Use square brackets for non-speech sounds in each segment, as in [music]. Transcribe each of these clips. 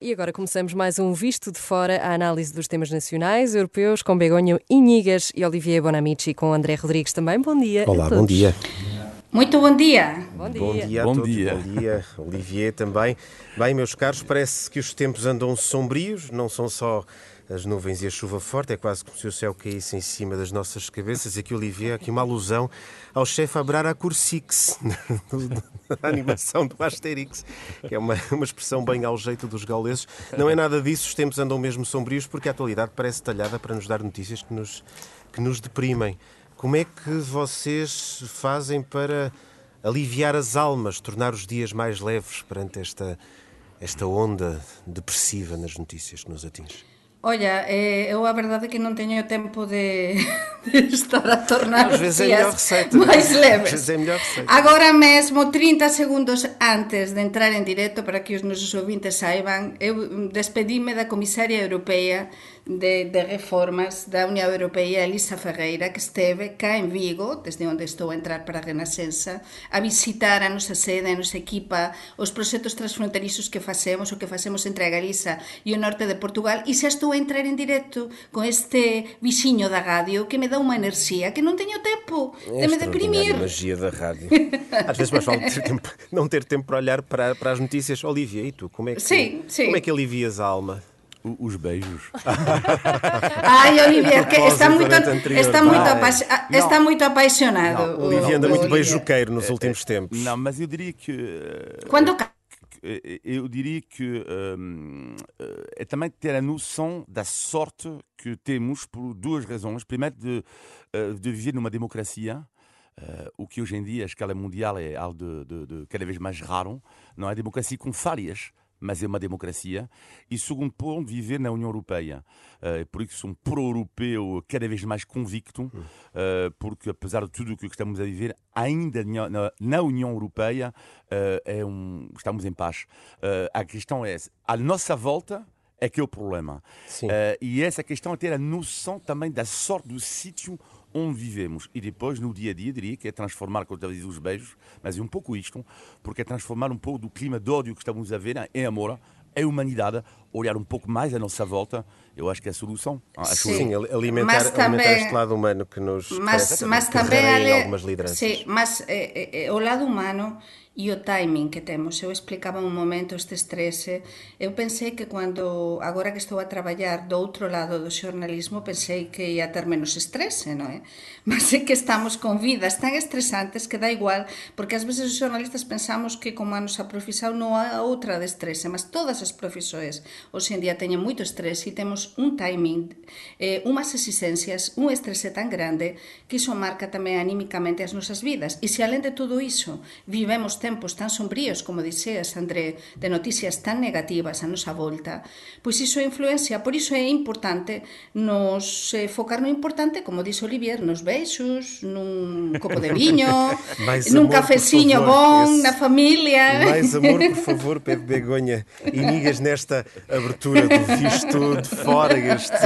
E agora começamos mais um Visto de Fora, a análise dos temas nacionais, europeus, com Begonha Inigas e Olivier Bonamici, com André Rodrigues também. Bom dia. Olá, bom dia. Muito bom dia. Bom dia. Bom dia a Bom todos. dia. Bom dia, Olivier também. Bem, meus caros, parece que os tempos andam sombrios, não são só as nuvens e a chuva forte, é quase como se o céu caísse em cima das nossas cabeças. E aqui, Olivier, aqui uma alusão ao chefe Abrar a Cursix, [laughs] da animação do Asterix, que é uma, uma expressão bem ao jeito dos gauleses. Não é nada disso, os tempos andam mesmo sombrios, porque a atualidade parece talhada para nos dar notícias que nos, que nos deprimem. Como é que vocês fazem para aliviar as almas, tornar os dias mais leves perante esta, esta onda depressiva nas notícias que nos atinge? Olha, eh, eu a verdade é que non teño tempo de, [laughs] de estar a tornar Às os vezes é a melhor días receita. máis [laughs] Às leves. vezes é melhor receita. Agora mesmo, 30 segundos antes de entrar en directo, para que os nosos ouvintes saiban, eu despedime da comisaria europea de, de reformas da Unión Europea, Elisa Ferreira, que esteve cá en Vigo, desde onde estou a entrar para a Renascença, a visitar a nosa sede, a nosa equipa, os proxectos transfronterizos que facemos, o que facemos entre a Galiza e o norte de Portugal, e xa estou a entrar en directo con este vixiño da radio que me dá unha enerxía que non teño tempo de me deprimir. extraordinária magia da rádio. Às vezes mais vale ter tempo- [laughs] não ter tempo para olhar para, para as notícias. Olivia, e tu? Como é que, Sim, sim. Como é que alivias a alma? O- Os beijos. [laughs] Ai, Olivier, que está a anterior. está Vai. apa Não. está moito apaixonado. O Olivia anda muito Olivier. beijoqueiro nos últimos tempos. Não, mas eu diria que. eh, Quando eh, Eu diria que hum, eh, é também ter a noção da sorte que temos por duas razões. Primeiro, de, de viver numa democracia. eh, o que hoje em dia, a escala mundial, é algo de, de- de cada vez mais raro. Não é democracia com falhas, mas é uma democracia. E segundo ponto, viver na União Europeia. Eh, por isso sou um pro-europeu cada vez mais convicto, eh, porque apesar de tudo o que estamos a viver, ainda na, na- União Europeia eh, é um, estamos em paz. A questão é, essa. à nossa volta é que é o problema. E essa questão é ter a noção também da sorte do sítio onde vivemos. E depois, no dia a dia, diria que é transformar, como eu disse, os beijos, mas é um pouco isto, porque é transformar um pouco do clima de ódio que estamos a ver em amor, em humanidade, olhar um pouco mais à nossa volta, eu acho que é a solução. Acho Sim. Sim, ali- alimentar, Mas alimentar também- este lado humano que nos mas, parece mas ale, algumas lideranças. sí, mas eh, eh, o lado humano e o timing que temos. Eu explicaba un momento este estrese. Eu pensei que cando, agora que estou a traballar do outro lado do xornalismo, pensei que ia ter menos estrese, non é? [laughs] Mas é que estamos con vidas tan estresantes que dá igual, porque ás veces os xornalistas pensamos que como a nosa profesión non há outra de estrese, mas todas as profesións hoxe en día teñen moito estrese e temos un timing, eh, unhas exigencias, un estrese tan grande que iso marca tamén anímicamente as nosas vidas. E se alén de todo iso vivemos tempos tan sombríos, como dixeas, André, de noticias tan negativas a nosa volta, pois iso influencia. Por iso é importante nos eh, focar no importante, como dixe Olivier, nos beixos, nun copo de viño, [laughs] nun amor, cafeciño favor, bon, esse- na familia. Mais amor, por [laughs] favor, Pedro Begonha. E migas nesta abertura do visto de fora, este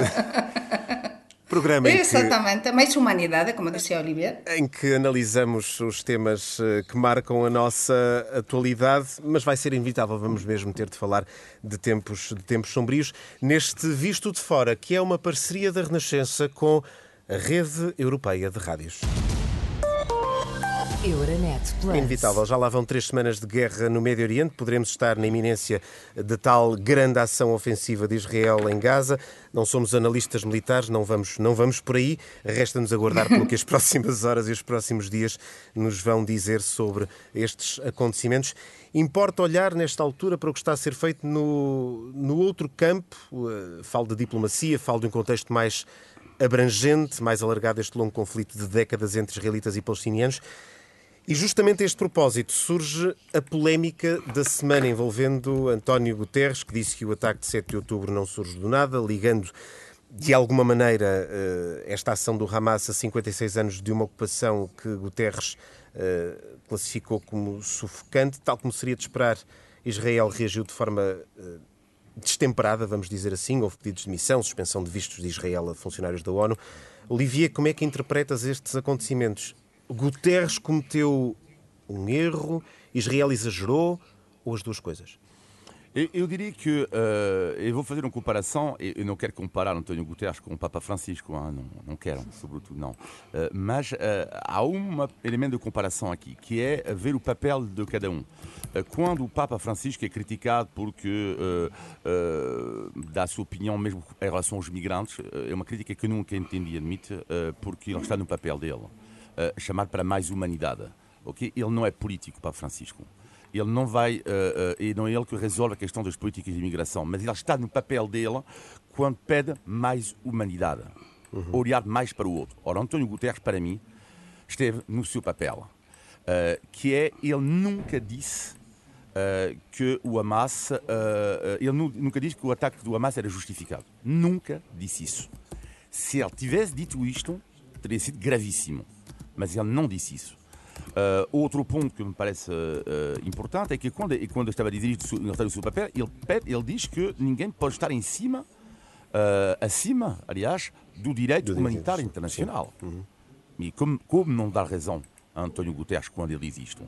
programa em que, Exatamente, máis humanidade, como dixía Olivier. em que analisamos os temas eh, que marcam a nossa atualidade, mas vai ser inevitável, vamos mesmo ter de falar de tempos, de tempos sombrios, neste Visto de Fora, que é uma parceria da Renascença com a Rede Europeia de Rádios. Euronet Plus. Inevitável, já lá vão três semanas de guerra no Médio Oriente, poderemos estar na iminência de tal grande ação ofensiva de Israel em Gaza. Não somos analistas militares, não vamos, não vamos por aí, resta-nos aguardar pelo que as [laughs] próximas horas e os próximos dias nos vão dizer sobre estes acontecimentos. Importa olhar nesta altura para o que está a ser feito no, no outro campo, eh, falo de diplomacia, falo de um contexto mais abrangente, mais alargado este longo conflito de décadas entre israelitas e palestinianos. E justamente a este propósito surge a polémica da semana envolvendo António Guterres, que disse que o ataque de 7 de outubro não surge do nada, ligando de alguma maneira eh, esta ação do Hamas a 56 anos de uma ocupação que Guterres eh, classificou como sufocante, tal como seria de esperar. Israel reagiu de forma eh, destemperada, vamos dizer assim. Houve pedidos de missão, suspensão de vistos de Israel a funcionários da ONU. Olivia, como é que interpretas estes acontecimentos? Guterres cometeu um erro, Israel exagerou ou as duas coisas? Eu, diria que, uh, eu vou fazer uma comparação, eu não quero comparar António Guterres com o Papa Francisco, hein? não, não quero, sobretudo não. Uh, mas uh, há um elemento de comparação aqui, que é ver o papel de cada um. quando o Papa Francisco é criticado porque dá a sua opinião mesmo em relação aos migrantes, é uma crítica que eu nunca entendi, admite, porque ele está no papel dele, chamar para mais humanidade. Okay? Ele não é político, Papa Francisco ele não vai, uh, uh, e não é ele que resolve a questão das políticas de imigração, mas ele está no papel dele quando pede mais humanidade, uhum. olhar mais para o outro. Ora, António Guterres, para mim, esteve no seu papel, uh, que é, ele nunca disse que o Hamas, ele nunca disse que o ataque do Hamas era justificado. Nunca disse isso. Se ele tivesse dito isto, teria sido gravíssimo. Mas ele não disse isso. Uh, outro ponto que me parece uh, importante é que quando, quando estava a dizer o seu papel, ele, ele diz que ninguém pode estar em cima, uh, acima, aliás, do direito do humanitário internacional. Uhum. E como, como não dar razão a António Guterres quando ele diz isto?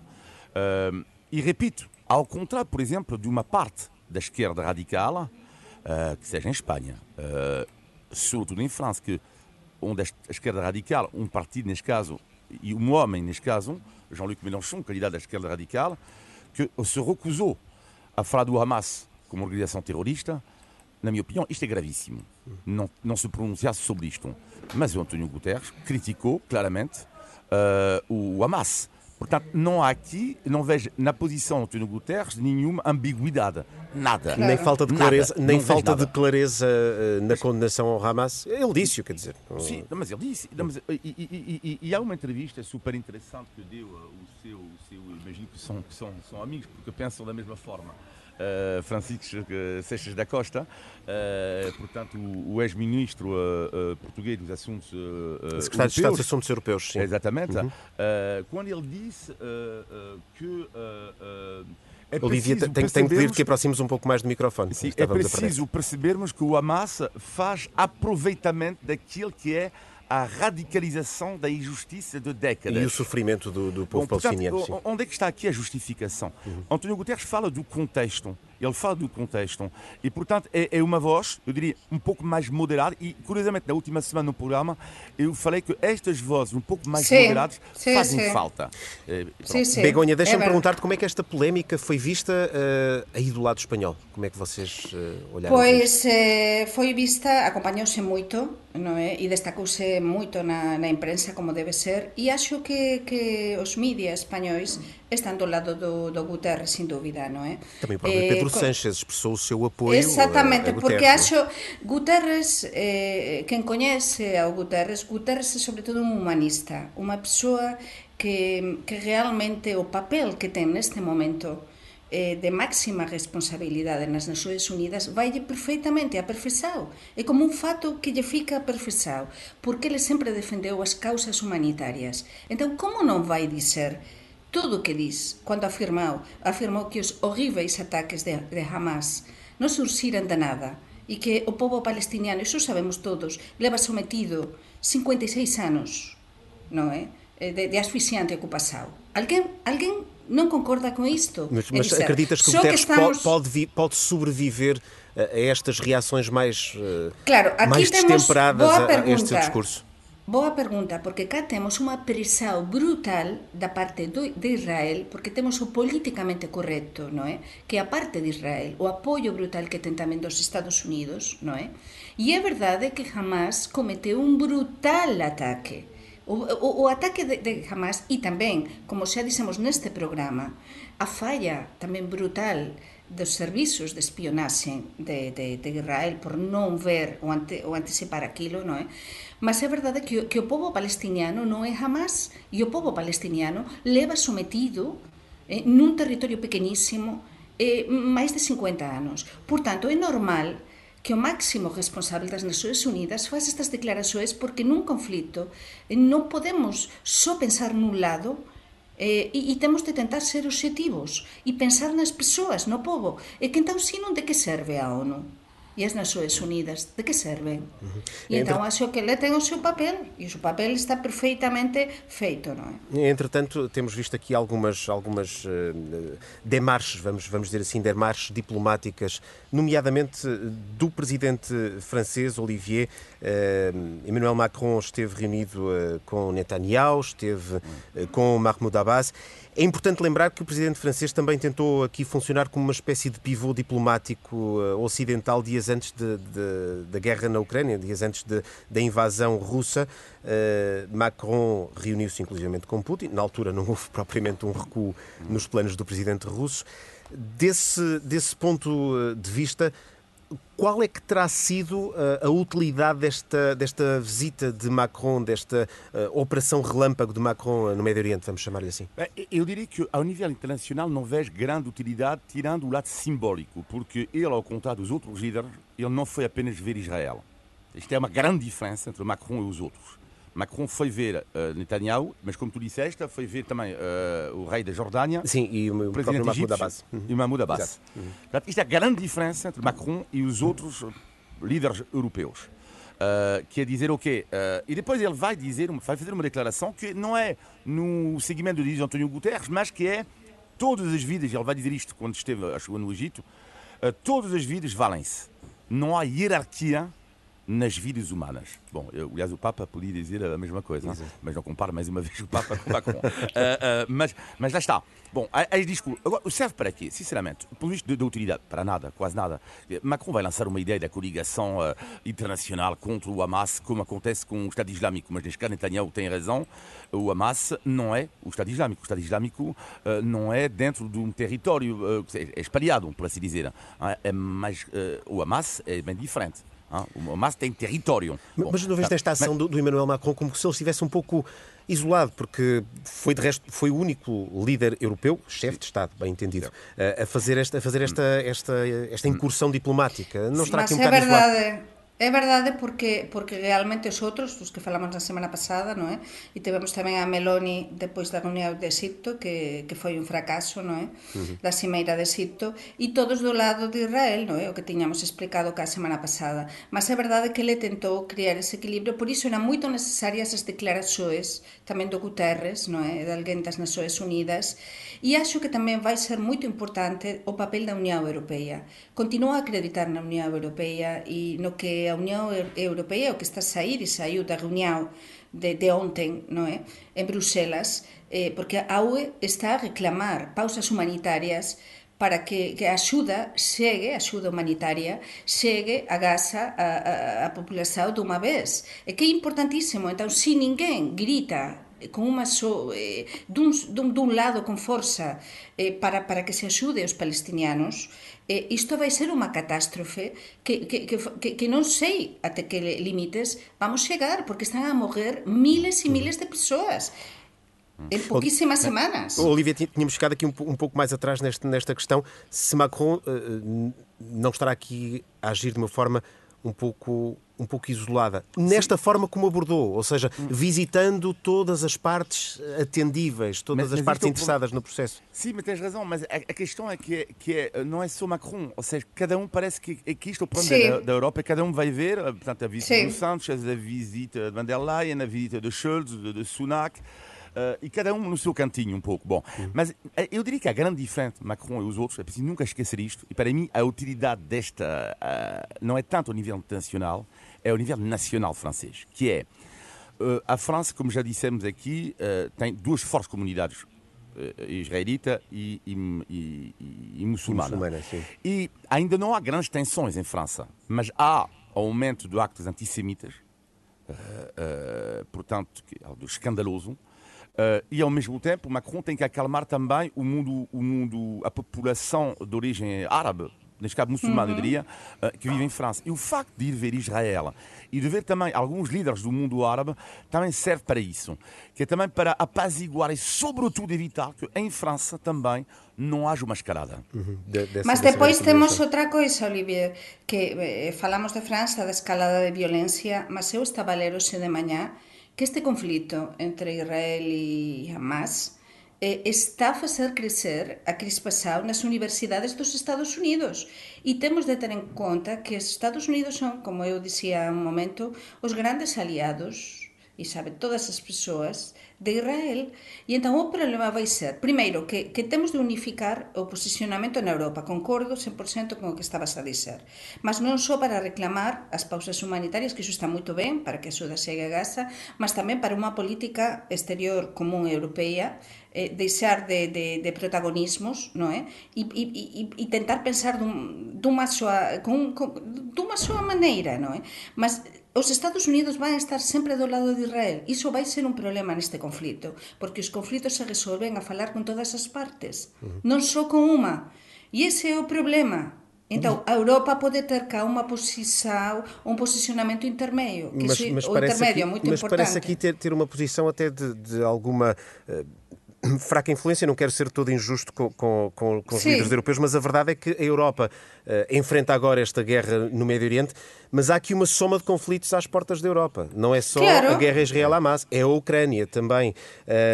e repito, ao contrário, por exemplo, de uma parte da esquerda radical, que seja em Espanha, sobretudo em França, que onde a esquerda radical, um partido neste caso, e um homem, neste caso, Jean-Luc Mélenchon, candidato da esquerda radical, que se recusou a falar do Hamas como organização terrorista. Na minha opinião, isto é gravíssimo. Não, não se pronunciasse sobre isto. Mas o António Guterres criticou claramente uh, o Hamas. Portanto, não há aqui, não vejo na posição do António Guterres nenhuma ambiguidade. Nada. Nem falta de clareza, nem falta de clareza uh, na condenação ao Hamas. Ele disse, quer dizer. Sim, mas ele disse. Mas, e, e, e, e, há uma entrevista super interessante que deu uh, o seu, o seu imagino que são, que são, são amigos, porque pensam da mesma forma. Uh, Francisco Seixas da Costa, uh, portanto, o, o ex-ministro uh, português dos Assuntos Europeus. Secretário de Estado dos Assuntos Europeus, sim. Exatamente. Uhum. quando ele disse que. É Olivia, tem, tem que pedir que aproximes um pouco mais do microfone. Sim, é preciso percebermos que o Hamas faz aproveitamento daquilo que é a radicalização da injustiça de décadas. E o sofrimento do, do povo Bom, palestiniano. Portanto, onde é que está aqui a justificação? Uhum. António Guterres fala do contexto. Ele fala do contexto. E, portanto, é, é, uma voz, eu diria, um pouco mais moderada. E, curiosamente, na última semana no programa, eu falei que estas vozes um pouco mais sim, moderadas sim, fazem sim. falta. É, Begonha, deixa-me é perguntar-te como é que esta polémica foi vista uh, aí do lado espanhol. Como é que vocês uh, olharam? Pois, eh, foi vista, acompanhou-se muito, não é? E destacou-se muito na, na imprensa, como deve ser. E acho que, que os mídias espanhóis estão do lado do, do Guterres, sem dúvida, não é? Também o próprio eh, Pedro Sánchez expressou o seu apoio Exatamente, a, a porque acho Guterres, eh, quem conhece ao Guterres, Guterres é sobretudo um humanista, uma pessoa que, que realmente o papel que tem neste momento eh, de máxima responsabilidade nas Nações Unidas vai perfeitamente aperfeiçoado. É como um fato que lhe fica aperfeiçoado, porque ele sempre defendeu as causas humanitarias. Então, como não vai dizer tudo o que diz quando afirmou, afirmou que os horríveis ataques de, de Hamas não surgiram de nada e que o povo palestiniano, isso sabemos todos, leva sometido 56 anos, não é? Eh, de, de asfixiante ocupação. Alguém, alguém não concorda com isto? Mas, mas dizer, acreditas que o Guterres estamos... pode, pode, sobreviver a, estas reações mais, eh, claro, mais destemperadas a, a este discurso? Boa pergunta, porque cá temos unha presión brutal da parte do, de Israel, porque temos o políticamente correcto, non é? Que a parte de Israel, o apoio brutal que ten tamén dos Estados Unidos, non é? E é verdade que Hamas cometeu un brutal ataque. O, o, o ataque de, de Hamas e tamén, como xa dixemos neste programa, a falla tamén brutal dos servizos de espionaxe de, de, de Israel por non ver ou, ante, ou anticipar aquilo, non é? Mas é verdade que, que o povo palestiniano non é jamás e o povo palestiniano leva sometido eh, nun territorio pequenísimo eh, máis de 50 anos. Por tanto, é normal que o máximo responsable das Nações Unidas faz estas declaraxoes porque nun conflito eh, non podemos só pensar nun lado eh, e, e temos de tentar ser objetivos e pensar nas persoas, no povo. E que entón, si non de que serve a ONU? E as Nações Unidas, de que servem? Uhum. E Entre... então acho que ele tem o seu papel, e o seu papel está perfeitamente feito, não é? Entretanto, temos visto aqui algumas, algumas uh, demarches, vamos, vamos dizer assim, demarches diplomáticas, nomeadamente do presidente francês, Olivier. Uh, Emmanuel Macron esteve reunido uh, com Netanyahu, esteve com Mahmoud Abbas. É importante lembrar que o presidente francês também tentou aqui funcionar como uma espécie de pivô diplomático uh, ocidental dias antes da guerra na Ucrânia, dias antes da invasão russa. Uh, Macron reuniu-se inclusivamente com Putin. Na altura não houve propriamente um recuo nos planos do presidente russo. Desse, desse ponto uh, de vista, qual é que terá sido uh, a utilidade desta, desta visita de Macron, desta uh, operação relâmpago de Macron no Médio Oriente, vamos chamar-lhe assim? Eu diria que, ao nível internacional, não vejo grande utilidade, tirando o lado simbólico, porque ele, ao contar dos outros líderes, ele não foi apenas ver Israel. Isto é uma grande diferença entre Macron e os outros. Macron foi ver uh, Netanyahu, mas como tu disseste, foi ver também uh, o rei da Jordânia. Sim, e o, o presidente Mahmoud Abbas. E Mahmoud Abbas. Uhum. Portanto, isto é a grande diferença entre Macron e os outros líderes europeus. Uh, que é dizer o quê? Uh, e depois ele vai dizer, vai fazer uma declaração que não é no segmento de António Guterres, mas que é todas as vidas, ele vai dizer isto quando esteve, chegou no Egito, todas as vidas valem-se. Não há hierarquia nas vidas humanas. Bom, eu, aliás, o Papa podia dizer a mesma coisa, não? mas não comparo mais uma vez o Papa com o Macron. uh, [laughs] uh, mas, mas lá está. Bom, as discurso. Agora, serve para quê? Sinceramente, pelo visto de, de, utilidade, para nada, quase nada. Macron vai lançar uma ideia da coligação uh, internacional contra o Hamas, como acontece com o Estado Islâmico, mas neste caso Netanyahu tem razão. O Hamas não é o Estado Islâmico. O Estado Islâmico não é dentro de um território, é espalhado, por assim dizer. É, mas o Hamas é bem diferente. Ah, o Hamas tem território. Mas, mas não vês nesta ação do, do Emmanuel Macron como se ele estivesse um pouco isolado, porque foi de resto foi o único líder europeu, chefe de Estado, bem entendido, a, fazer esta a fazer esta esta esta incursão diplomática. Não estará aqui um é bocado verdade. isolado? É verdade porque porque realmente os outros, os que falamos na semana pasada, non é? E tivemos tamén a Meloni depois da reunión de Egipto, que, que foi un fracaso, non é? Uh -huh. Da cimeira de Egipto, e todos do lado de Israel, non é? O que tiñamos explicado cá a semana pasada. Mas é verdade que ele tentou criar ese equilibrio, por iso eran moito necesarias as declaraxoes, tamén do Guterres, non é? De alguén das Nações Unidas, e acho que tamén vai ser moito importante o papel da Unión Europea. Continúa a acreditar na Unión Europea e no que a Unión Europea o que está a sair e saiu da reunión de, de ontem non é? en Bruselas eh, porque a UE está a reclamar pausas humanitarias para que, que a axuda chegue, a axuda humanitaria, chegue a Gaza a, a, a população de unha vez. E que é importantísimo. Então, se ninguén grita con unha so, eh, dun, dun, dun lado con forza eh, para, para que se axude os palestinianos, eh, isto vai ser unha catástrofe que, que, que, que non sei até que limites vamos chegar, porque están a morrer miles e miles de persoas. Em pouquíssimas semanas. Olivia, tínhamos ficado aqui um, um pouco mais atrás nesta, nesta questão. Se Macron uh, não estará aqui a agir de uma forma um pouco um pouco isolada, nesta Sim. forma como abordou, ou seja, visitando todas as partes atendíveis, todas mas, as partes interessadas no processo. Sim, mas tens razão, mas a, a questão é que, é, que é, não é só Macron, ou seja, cada um parece que, é que isto é o problema da, da, Europa, cada um vai ver, portanto, a visita Sim. do Santos, a visita de Van der Leyen, a visita de Schulz, de, de Sunak, Uh, e cada um no seu cantinho um pouco. Bom, uhum. mas eh, eu diria que a grande diferença Macron e os outros, é preciso nunca esquecer isto, e para mim a utilidade desta uh, não é tanto ao nível internacional, é ao nível nacional francês, que é uh, a França, como já dissemos aqui, tem duas fortes comunidades israelita e, e, e, e muçulmana. muçulmana e ainda não há grandes tensões em França, mas há aumento de actos antissemitas, portanto, é algo escandaloso, Uh, e ao mesmo tempo, Macron tem que acalmar também o mundo, o mundo a população de origem árabe, neste caso muçulmana, uhum. eu diria, uh, que vive em França. E o facto de ir ver Israel e de ver também alguns líderes do mundo árabe também serve para isso, que é também para apaziguar e, sobretudo, evitar que em França também não haja uma escalada. Uhum. De, Mas depois temos outra coisa, Olivier, que eh, falamos de França, da escalada de violência, mas eu estava a ler hoje de manhã que este conflito entre Israel e Hamas eh, está a facer crecer a crispação nas universidades dos Estados Unidos. E temos de ter em conta que os Estados Unidos são, como eu dizia há um momento, os grandes aliados e sabe todas as persoas de Israel e entón o problema vai ser primeiro que, que temos de unificar o posicionamento na Europa concordo 100% con o que estabas a dizer mas non só para reclamar as pausas humanitarias que iso está moito ben para que a axuda chegue a Gaza mas tamén para unha política exterior común europea eh, deixar de, de, de protagonismos non é? E, e, e, e tentar pensar dun, dunha soa, con, con, dunha soa maneira non é? mas os Estados Unidos van estar sempre do lado de Israel. Iso vai ser un problema neste conflito, porque os conflitos se resolven a falar con todas as partes, uh -huh. non só con unha. E ese é o problema. Então, a Europa pode ter cá uma posição, um posicionamento intermédio, que mas, mas o intermédio aqui, é muito mas importante. Mas parece aqui ter, ter uma posição até de, de alguma... Uh [clears throat] fraca influência, não quero ser todo injusto com, com, com, com os líderes europeus, mas a verdade é que a Europa uh, enfrenta agora esta guerra no Médio Oriente, mas há aqui uma soma de conflitos às portas da Europa. Não é só claro. a guerra Israel-Hamas, é a Ucrânia também.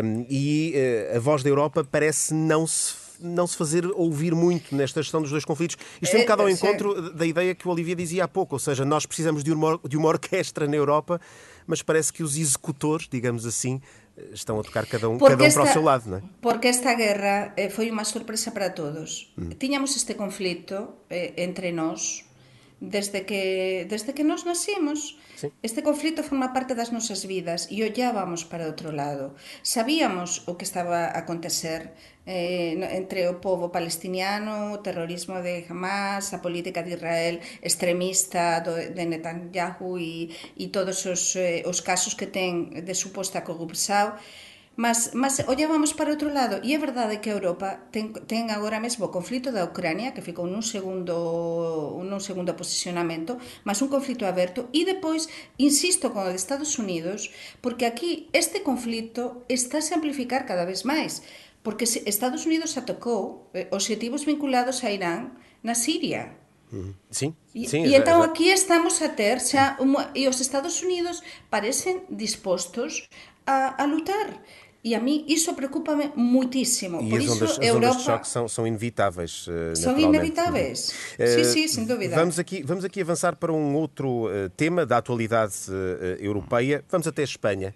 Um, e uh, a voz da Europa parece não se não se fazer ouvir muito nesta gestão dos dois conflitos. Isto é um bocado ao encontro da ideia que o Olivia dizia há pouco, ou seja, nós precisamos de uma, de uma orquestra na Europa, mas parece que os executores, digamos assim, estão a tocar cada um, cada um esta, para o seu lado, não é? Porque esta guerra eh, foi uma surpresa para todos. Hum. Tínhamos este conflito eh, entre nós desde que desde que nós nacimos. Sí. Este conflito forma parte das nosas vidas e ollábamos para outro lado. Sabíamos o que estaba a acontecer eh, entre o povo palestiniano, o terrorismo de Hamas, a política de Israel extremista do, de Netanyahu e, e todos os, eh, os casos que ten de suposta corrupção. Mas, mas ollábamos para outro lado. E é verdade que a Europa ten, ten agora mesmo o conflito da Ucrania que ficou nun segundo nun segundo posicionamento mas un conflito aberto. E depois insisto con o de Estados Unidos porque aquí este conflito está a amplificar cada vez máis. Porque Estados Unidos atacou eh, objetivos vinculados a Irán na Siria Sim, e, sim. E então aqui estamos a ter xa, uma, e os Estados Unidos parecen dispostos a, a lutar. E a mim isso preocupa-me muitíssimo. E Por as isso, ondas, as Europa... ondas de são, são inevitáveis. Uh, são inevitáveis. Uh, sim, sim, sem dúvida. Vamos aqui, vamos aqui avançar para um outro tema da atualidade europeia. Vamos até Espanha.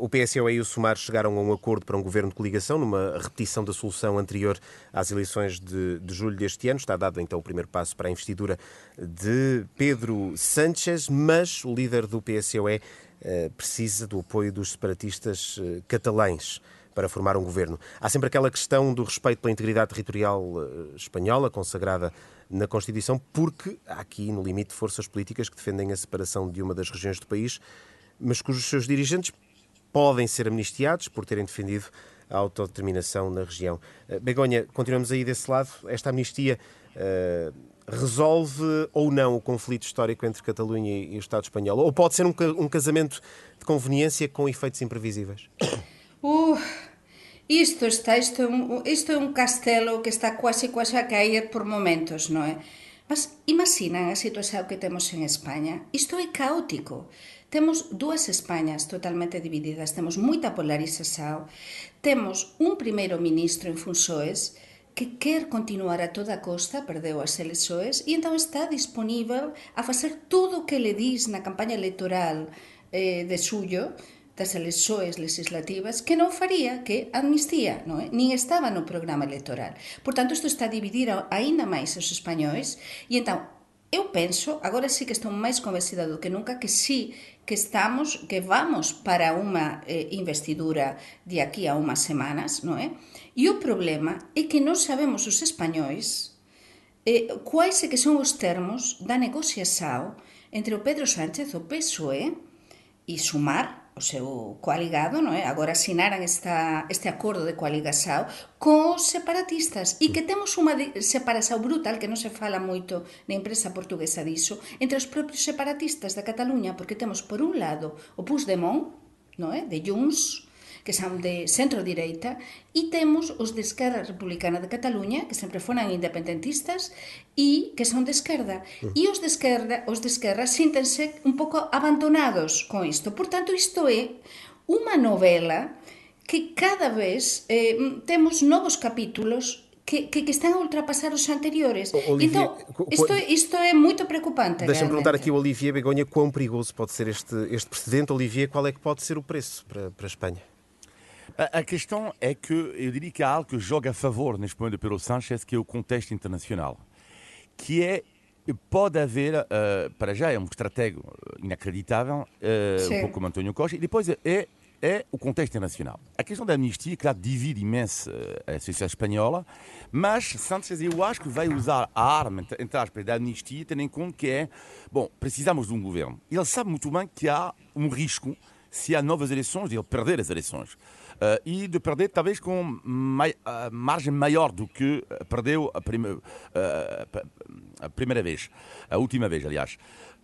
O PSOE e o SUMAR chegaram a um acordo para um governo de coligação, numa repetição da solução anterior às eleições de, de julho deste ano. Está dado então o primeiro passo para a investidura de Pedro Sánchez, mas o líder do PSOE eh, precisa do apoio dos separatistas eh, catalães para formar um governo. Há sempre aquela questão do respeito pela integridade territorial eh, espanhola, consagrada na Constituição, porque há aqui, no limite, forças políticas que defendem a separação de uma das regiões do país, mas cujos seus dirigentes podem ser amnistiados por terem defendido a autodeterminação na região. Begonha, continuamos aí desse lado. Esta amnistia uh, resolve ou não o conflito histórico entre Catalunha e o Estado espanhol? Ou pode ser um, um casamento de conveniência com efeitos imprevisíveis? Uh, isto está, isto, isto é um castelo que está quase, quase a cair por momentos, não é? Mas imaginan a situación que temos en España. Isto é caótico. temos dúas Españas totalmente divididas, temos moita polarización, temos un primeiro ministro en funsoes que quer continuar a toda costa, perdeu as elexoes, e entón está disponível a facer todo o que le dis na campaña electoral eh, de suyo, das elexoes legislativas que non faría que amnistía, non é? Nin estaba no programa electoral. Por tanto, isto está a dividir aínda máis os españois e entón eu penso, agora sí que estou máis convencida do que nunca, que sí que estamos, que vamos para unha eh, investidura de aquí a unhas semanas, non é? E o problema é que non sabemos os españois eh, quais é que son os termos da negociação entre o Pedro Sánchez, o PSOE e Sumar, o seu coaligado, non é? Agora sinaran esta, este acordo de coaligasao os separatistas e que temos unha separação brutal que non se fala moito na imprensa portuguesa diso entre os propios separatistas da Cataluña porque temos por un lado o Puigdemont, non é? De Junts, que son de centro-direita, e temos os de Esquerda Republicana de Cataluña, que sempre foran independentistas, e que son de esquerda. Mm. E os de esquerda, os de esquerda síntense un pouco abandonados con isto. Por tanto, isto é unha novela que cada vez eh, temos novos capítulos que, que, que, están a ultrapassar os anteriores. Olivier, então, isto, isto é muito preocupante. Deixa-me perguntar aqui ao Olivier Begonha quão perigoso pode ser este, este precedente. Olivier, qual é que pode ser o preço para, para a Espanha? A, a questão é que eu diria que há algo que joga a favor neste momento de Pedro Sánchez, que é o contexto internacional, que é pode haver, uh, para já é um estratégia inacreditável, uh, um pouco como António Costa, e depois é é o contexto internacional. A questão da amnistia, claro, divide imenso eh, a sociedade espanhola, mas Sánchez, eu acho que vai usar a arma, entre aspas, da amnistia, tendo em conta que é, bom, precisamos de um governo. Ele sabe muito bem que há um risco, se há novas eleições, de ele perder as eleições. Uh, e de perder talvez com mai, uh, margem maior do que perdeu a, prime, uh, a primeira vez, a última vez, aliás.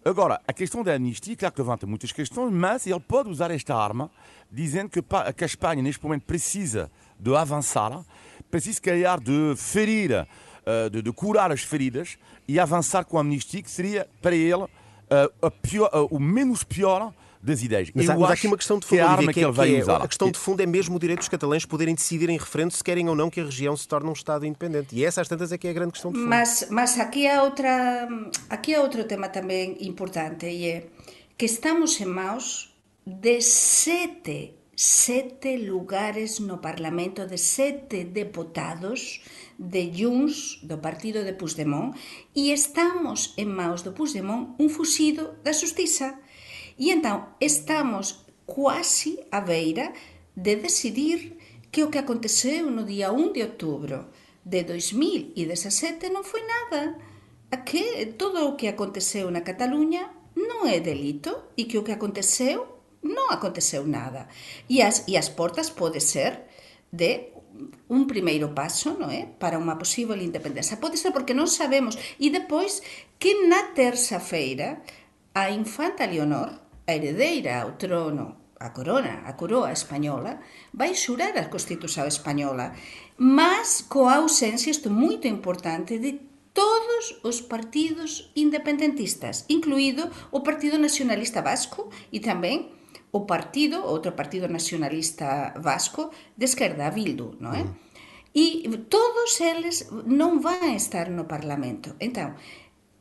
Agora, a questão da amnistia, claro que levanta muitas questões, mas ele pode usar esta arma dizendo que, que a Espanha, neste momento, precisa de avançar, precisa, calhar, de ferir, de, de, curar as feridas e avançar com a amnistia, que seria, para ele, pior, o menos pior das ideias. Mas, há, mas há aqui uma questão de fundo, que, é a, arma que, ele vai que é, a questão de fundo é mesmo o direito dos catalães poderem decidir em referendo se querem ou não que a região se torne um Estado independente. E essa, às tantas, é que é a grande questão de fundo. Mas, mas aqui, há outra, aqui há outro tema também importante, e é que estamos em mãos de sete, sete lugares no Parlamento, de sete deputados de Junts, do partido de Puigdemont, e estamos en maus do Puigdemont un fuxido da Justiza. E então estamos quase à beira de decidir que o que aconteceu no dia 1 de outubro de 2017 non foi nada. A que todo o que aconteceu na Cataluña non é delito e que o que aconteceu non aconteceu nada. E as, e as portas pode ser de un primeiro paso non é? para unha posible independencia. Pode ser porque non sabemos. E depois que na terça-feira a infanta Leonor a heredeira ao trono, a corona, a coroa española, vai xurar a Constitución española, mas coa ausencia, isto moito importante, de todos os partidos independentistas, incluído o Partido Nacionalista Vasco e tamén o partido, outro partido nacionalista vasco de esquerda, a Bildu, non é? E todos eles non van estar no Parlamento. Entón,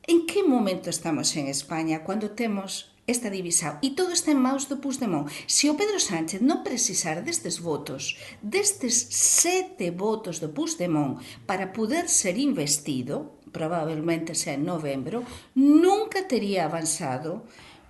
en que momento estamos en España cando temos esta divisão. E todo está en maus do Puigdemont. Se o Pedro Sánchez non precisar destes votos, destes sete votos do Puigdemont para poder ser investido, probablemente sea en novembro, nunca teria avanzado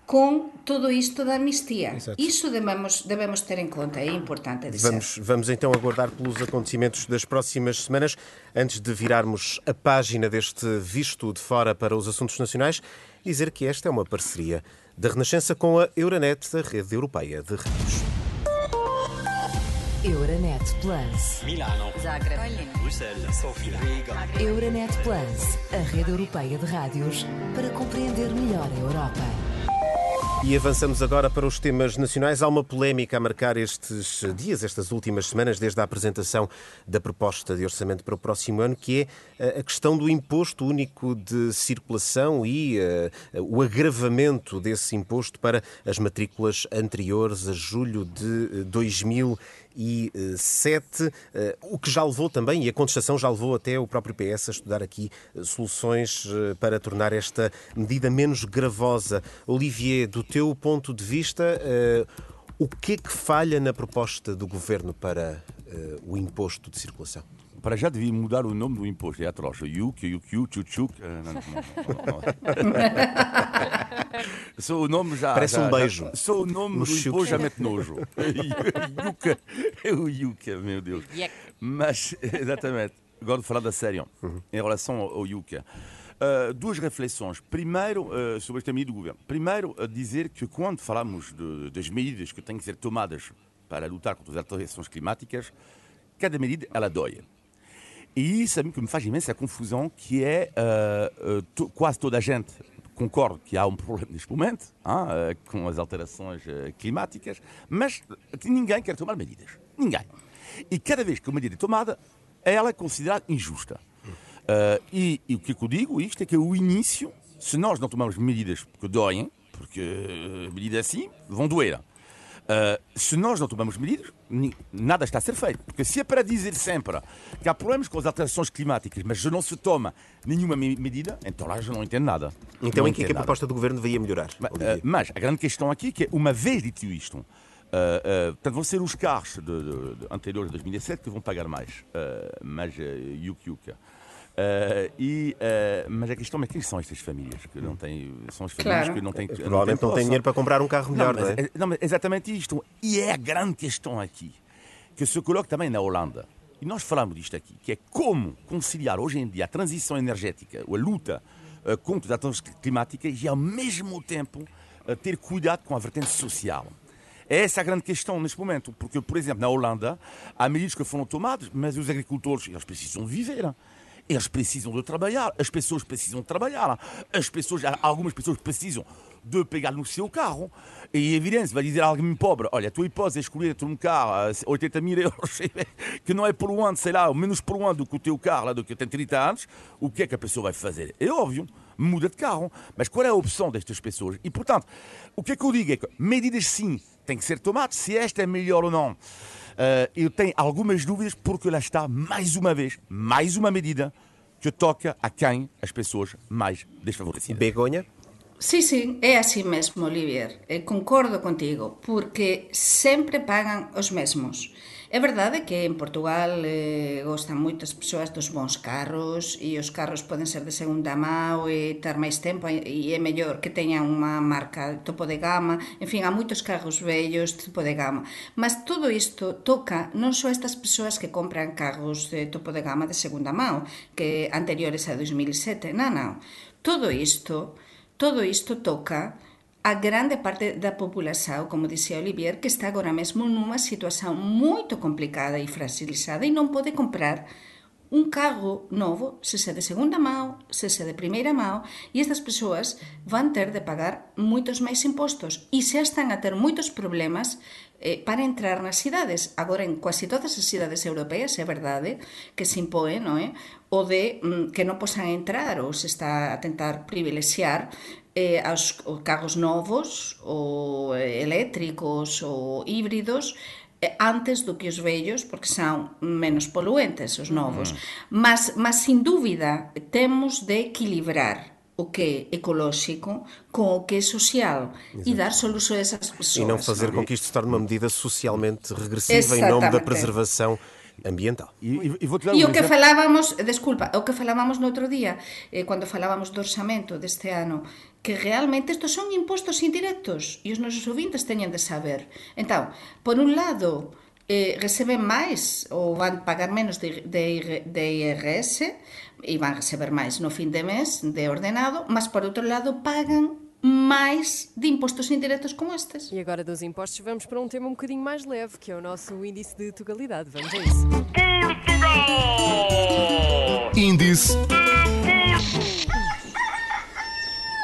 com todo isto da amnistia. Exato. Isso devemos, devemos ter em conta, é importante dizer. Vamos, vamos então aguardar pelos acontecimentos das próximas semanas. Antes de virarmos a página deste visto de fora para os assuntos nacionais, dizer que esta é uma parceria da Renascença com a Euronet, a rede europeia de rádios. Euronet Plus. Milano. Zagreb. Bruxelas. Sofia. Riga. Euronet Plus, a rede europeia de rádios para compreender melhor a Europa. E avançamos agora para os temas nacionais. Há uma polémica a marcar estes dias, estas últimas semanas, desde a apresentação da proposta de orçamento para o próximo ano, que é eh, a questão do imposto único de circulação e uh, o agravamento desse imposto para as matrículas anteriores a julho de 2000 2007, eh, o que já levou também, e a contestação já levou até o próprio PS a estudar aqui eh, soluções eh, para tornar esta medida menos gravosa. Olivier, do teu ponto de vista, o que é que falha na proposta do governo para o imposto de circulação? Para já devia mudar o nome do imposto, é atroz. Yuk, Yuk, Yuk, Chuk, Chuk. Só o nome já. Parece já, um beijo. Já, só o nome do imposto já mete nojo. [laughs] Yuca. É o Yuca, meu Deus. Mas, [laughs] exatamente. Agora de falar da sério, uhum. em relação ao, ao Yuca. Uh, duas reflexões. Primeiro, uh, sobre esta medida do governo. Primeiro, uh, dizer que quando falamos de, das medidas que têm que ser tomadas para lutar contra as alterações climáticas, cada medida ela dói. E isso a mim que me faz imensa confusão, que é uh, quase toda a gente concorda que há um problema neste momento uh, com as alterações uh, climáticas, mas ninguém quer tomar medidas. Ninguém. E cada vez que uma medida é tomada, ela é considerada injusta. E, e, o que eu digo isto é que o início, se nós não tomarmos medidas que doem, porque medidas assim vão doer, Uh, se nós não tomamos medidas, nada está a ser feito. Porque se é para dizer sempre que há problemas com as alterações climáticas, mas não se toma nenhuma medida, então lá já não entendo nada. Então não em que, é que a proposta do governo devia melhorar? Mas, uh, mas, a grande questão aqui é que, uma vez dito isto, uh, uh, portanto, vão ser os carros de, de, de anteriores a 2007 que vão pagar mais. Uh, mas uh, yuk yuk. Uh, e, uh, mas a questão é quem são estas famílias que não têm são as famílias claro. que não têm provavelmente não têm dinheiro para comprar um carro melhor não, mas, não é? não, mas exatamente isto e é a grande questão aqui que se coloca também na Holanda e nós falamos disto aqui que é como conciliar hoje em dia a transição energética a luta uh, contra as alterações climáticas e ao mesmo tempo ter cuidado com a vertente social é essa a grande questão neste momento, porque, por exemplo, na Holanda, há medidas que foram tomadas, mas os agricultores, eles precisam viver. Eles precisam de trabalhar, as pessoas precisam de trabalhar, as pessoas, algumas pessoas precisam de pegar no seu carro. E evidente, vai dizer a alguém pobre: olha, tu é escolher um carro a 80 mil euros, [laughs] que não é por um ano, sei lá, menos por um ano do que o teu carro, lá, do que tem 30 anos, o que é que a pessoa vai fazer? É óbvio, muda de carro. Mas qual é a opção destas pessoas? E portanto, o que é que eu digo é que medidas sim têm que ser tomadas, se esta é melhor ou não. Uh, eu tenho algumas dúvidas porque lá está, mais uma vez, mais uma medida que toca a quem as pessoas mais desfavorecidas. Begonha? Sí, sí, é así mesmo, Olivier. Eh, concordo contigo, porque sempre pagan os mesmos. É verdade que en Portugal eh, gostan moitas persoas dos bons carros e os carros poden ser de segunda mão e ter máis tempo e é mellor que teñan unha marca topo de gama, en fin, há moitos carros vellos topo de gama. Mas todo isto toca non só estas persoas que compran carros de topo de gama de segunda mão, que anteriores a 2007, non, non. Todo isto, todo isto toca a grande parte da população, como dizia Olivier, que está agora mesmo numa situação muito complicada e fragilizada e não pode comprar um carro novo, se é de segunda mão, se é de primeira mão, e estas pessoas vão ter de pagar muitos mais impostos e já estão a ter muitos problemas eh, para entrar nas cidades. Agora, en quase todas as cidades europeias, é verdade que se impõe, non é? O de mm, que non posan entrar ou se está a tentar privilexiar eh, aos carros novos ou eléctricos ou híbridos Eh, antes do que os vellos, porque son menos poluentes os novos. Mm. Mas, mas, sin dúbida, temos de equilibrar o que é ecológico com o que é social Exato. e dar soluções às pessoas. E não fazer não? com que isto se torne uma medida socialmente regressiva Exatamente. em nome da preservação ambiental. E, e, e, e o que falábamos, desculpa, o que falábamos no outro día, eh, cando falábamos do orçamento deste ano, que realmente estos son impostos indirectos e os nosos ouvintes teñen de saber. Entón, por un lado, eh, receben máis ou van pagar menos de, de, de IRS e van receber máis no fin de mes de ordenado, mas por outro lado pagan mais de impostos indiretos como estes. E agora dos impostos vamos para um tema um bocadinho mais leve, que é o nosso índice de tugalidade. Vamos a isso. Portugal! Índice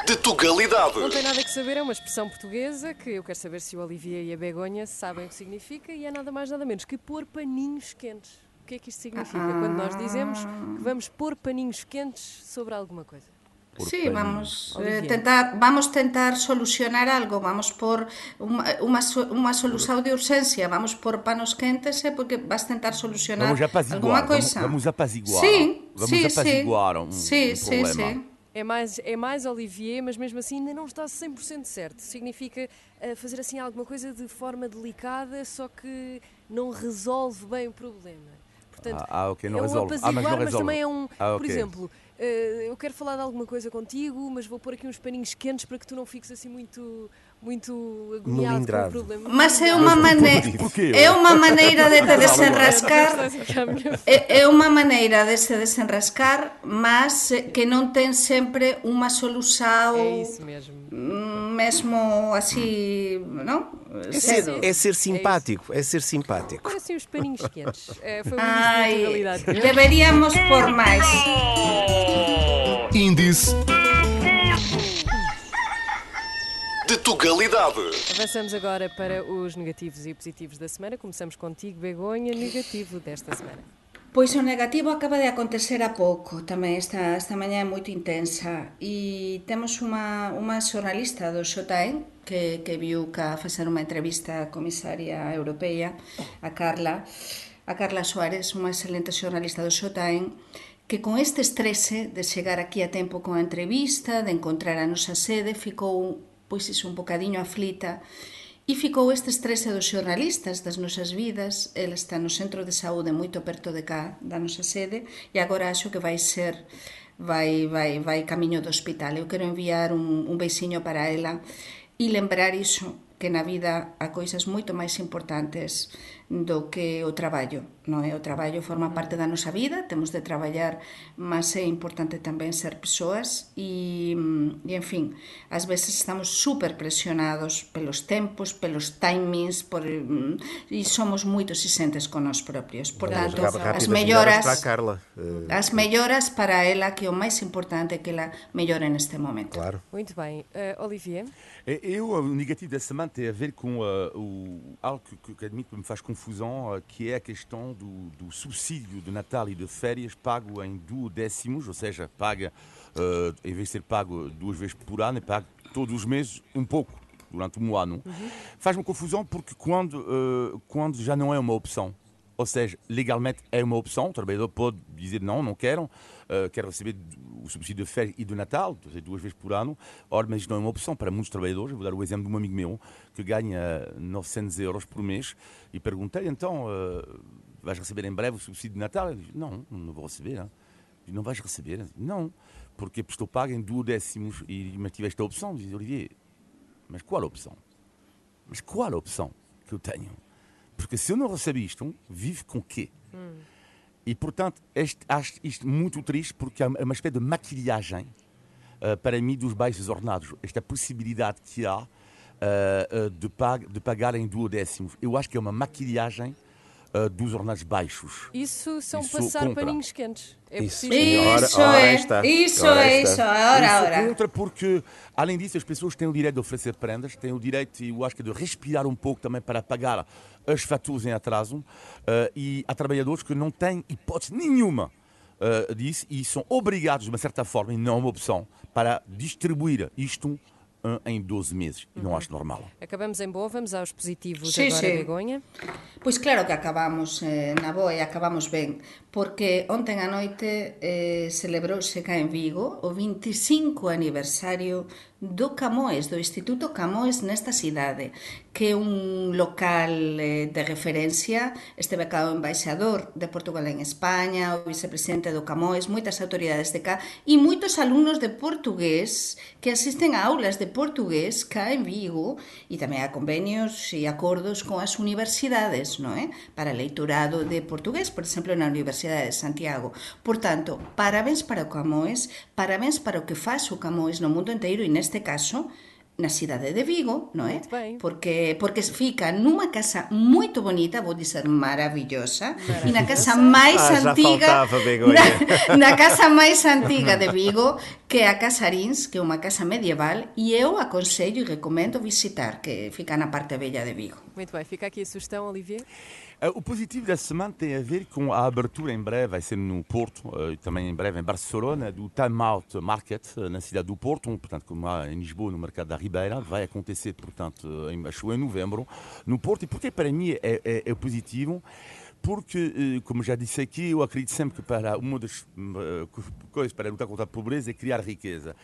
de tugalidade. Não tem nada que saber, é uma expressão portuguesa que eu quero saber se o Olivier e a Begonha sabem o que significa e é nada mais nada menos que pôr paninhos quentes. O que é que isto significa quando nós dizemos que vamos pôr paninhos quentes sobre alguma coisa? Sí, vamos eh, tentar vamos tentar solucionar algo, vamos por unha, unha, unha solución de urxencia, vamos por panos quentes é porque vas tentar solucionar alguma coisa. Vamos, vamos apaziguar. Sim, vamos sim, apaziguar sim. um, sim, um sim, sim. É mais, é mais Olivier, mas mesmo assim ainda não está 100% certo. Significa uh, fazer assim alguma coisa de forma delicada, só que não resolve bem o problema. Portanto, ah, ah ok, não é um resolve. apaziguar, ah, mas, não resolve. mas também é um, ah, okay. por exemplo, uh, eu quero falar de alguma coisa contigo, mas vou pôr aqui uns paninhos quentes para que tu não fiques assim muito muito agoniado com o problema. Mas é uma maneira é uma maneira de te desenrascar é, é uma maneira de se desenrascar, mas que não tem sempre uma solução. É isso mesmo. Mesmo assim, não? É ser, é ser simpático, é, é ser simpático. Parecem os paninhos quentes. É, foi uma Ai, deveríamos pôr mais. Índice de Tugalidade. Avançamos agora para os negativos e positivos da semana. Começamos contigo, Begonha, negativo desta semana. Pois o negativo acaba de acontecer a pouco tamén, esta, esta mañá é moito intensa e temos unha, unha xornalista do Xotaen que, que viu ca facer unha entrevista á comisaria europea, a Carla, a Carla Suárez, unha excelente xornalista do Xotaen, que con este estrese de chegar aquí a tempo con a entrevista, de encontrar a nosa sede, ficou pois iso un bocadiño aflita E ficou este estrese dos xornalistas das nosas vidas, el está no centro de saúde moito perto de cá, da nosa sede, e agora acho que vai ser vai vai vai camiño do hospital. Eu quero enviar un, un beixiño para ela e lembrar iso que na vida há coisas moito máis importantes do que o traballo, non é? O traballo forma parte da nosa vida, temos de traballar, mas é importante tamén ser persoas e, e en fin, ás veces estamos super presionados pelos tempos, pelos timings, por, e somos moito exigentes con nós propios. Por tanto, as melloras. Uh, as melloras para ela que o máis importante é que ela mellore neste momento. Claro. Muito bem. Uh, Olivier? Eu, o negativo da semana tem a ver com uh, o, algo que, que admito me faz confusão, uh, que é a questão do, do, subsídio de Natal e de férias pago em duodécimos, ou seja, paga, uh, em vez de ser pago duas vezes por ano, é pago todos os meses um pouco, durante um ano. Uhum. Faz-me confusão porque quando, quando já não é uma opção, ou seja, legalmente é uma opção, o trabalhador pode dizer não, não quero, uh, quero receber o subsídio de férias e de Natal, duas vezes por ano. Ora, mas não é uma opção para muitos trabalhadores. vou dar o exemplo de um amigo meu que ganha 900 euros por mês e perguntei então, uh, vais receber em breve o subsídio de Natal? Ele disse, não, não vou receber. Hein? Não vais receber? Não, porque estou pago em duodécimos e mas tive esta opção. Diz Olivier, mas qual a opção? Mas qual a opção que eu tenho? Porque se eu não recebo isto, vive com quê? Hum. E, portanto, este, acho isto muito triste porque é uma espécie de maquilhagem uh, para mim dos baixos ordenados. Esta possibilidade que há uh, de, pag de pagar em duodécimos. Eu acho que é uma maquilhagem uh, dos ordenados baixos. Isso são Isso passar contra. paninhos quentes. É isso, isso ora, ora é, está. isso ora é, isso, ora, ora. contra porque, além disso, as pessoas têm o direito de oferecer prendas, têm o direito, eu acho que, de respirar um pouco também para pagar as faturas em atraso, uh, e há trabalhadores que não têm hipótese nenhuma uh, disso e são obrigados, de uma certa forma, e não é uma opção, para distribuir isto em 12 meses. E não uhum. acho normal. Acabamos em boa, vamos aos positivos sí, agora, sí. Begonha. Pois claro que acabamos eh, na boa e acabamos ben, porque ontem a noite eh, celebrouse cá en Vigo o 25 aniversario do Camoes, do Instituto Camoes nesta cidade, que é un local eh, de referencia, este becado embaixador de Portugal en España, o vicepresidente do Camoes, moitas autoridades de cá e moitos alumnos de portugués que asisten a aulas de portugués cá en Vigo e tamén a convenios e acordos con as universidades, non é? Para leiturado de portugués, por exemplo, na Universidade de Santiago. Por tanto, parabéns para o Camoes, parabéns para o que faz o Camoes no mundo inteiro e neste caso na cidade de Vigo, non é? Porque porque fica nunha casa moito bonita, vou dizer maravillosa, e na casa máis ah, antiga na, na casa máis antiga de Vigo, que é a Casa Arins, que é unha casa medieval, e eu aconsello e recomendo visitar, que fica na parte bella de Vigo. Muito bem, fica aqui a sugestão, Olivier. Uh, o positivo da semana tem a ver com a abertura em breve, vai ser no Porto, uh, e também em breve em Barcelona, do Time Out Market, uh, na cidade do Porto, portanto, como há em Lisboa, no mercado da Ribeira, vai acontecer, portanto, em, acho em novembro, no Porto, e porque para mim é, é, é positivo, porque, como já disse aqui, eu acredito sempre que para uma das coisas para lutar contra a pobreza é criar riqueza.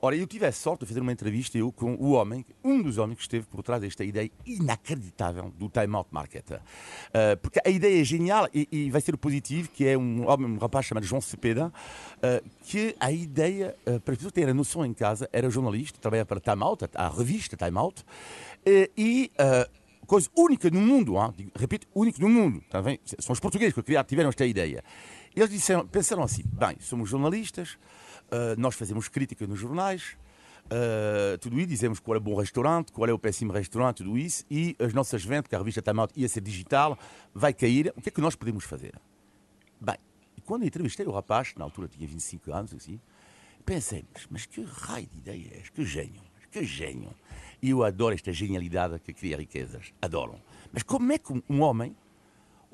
Ora, eu tive a sorte de fazer uma entrevista eu com o homem, um dos homens que esteve por trás desta ideia inacreditável do Time Out Market. Uh, porque a ideia é genial e, e, vai ser positivo, que é um homem, um rapaz chamado João Cepeda, uh, que a ideia, uh, para as pessoas terem a noção em casa, era jornalista, trabalha para Time Out, a revista Time Out, e coisa única no mundo, hein? repito, única no mundo, tá são os portugueses que tiveram esta ideia. Eles disseram, pensaram assim, bem, somos jornalistas, Uh, nós fazemos crítica nos jornais, uh, tudo isso, dizemos qual é o bom restaurante, qual é o péssimo restaurante, tudo isso, e as nossas vendas, que a revista Time Out ia ser digital, vai cair. O que é que nós podemos fazer? Bem, quando entrevistei o rapaz, na altura tinha 25 anos, assim, pensei, mas, mas que raio de ideia é Que gênio, que gênio. E eu adoro esta genialidade que cria riquezas, adoro. Mas como é que um homem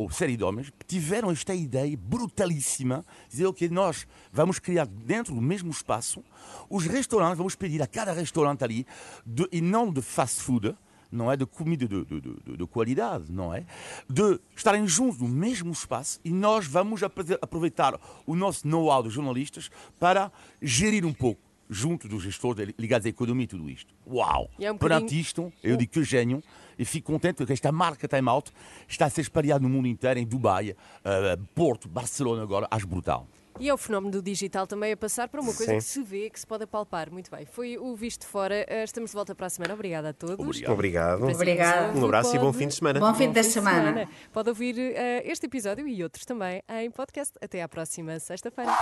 ou série de homens, tiveram esta ideia brutalíssima, dizer, ok, nós vamos criar dentro do mesmo espaço, os restaurantes, vamos pedir a cada restaurante ali, de, e não de fast food, não é de comida de, de, de, de, qualidade, não é? De estarem juntos no mesmo espaço e nós vamos aproveitar o nosso know-how de jornalistas para gerir um pouco junto dos gestores ligados à economia e tudo isto. Uau! É um Perante isto, eu digo que gênio e fico contente porque esta marca Time Out está a ser espalhada no mundo inteiro, em Dubai, uh, Porto, Barcelona agora, acho brutal. E é o fenómeno do digital também a passar para uma coisa Sim. que se vê, que se pode apalpar. Muito bem. Foi o Visto Fora. Eh, estamos de volta para a semana. Obrigada a todos. Obrigado. Obrigado. Obrigado. Um abraço pode... e bom fim de semana. Bom fim, bom de, fim semana. de semana. Pode ouvir uh, este episódio e outros também em podcast. Até à próxima sexta-feira.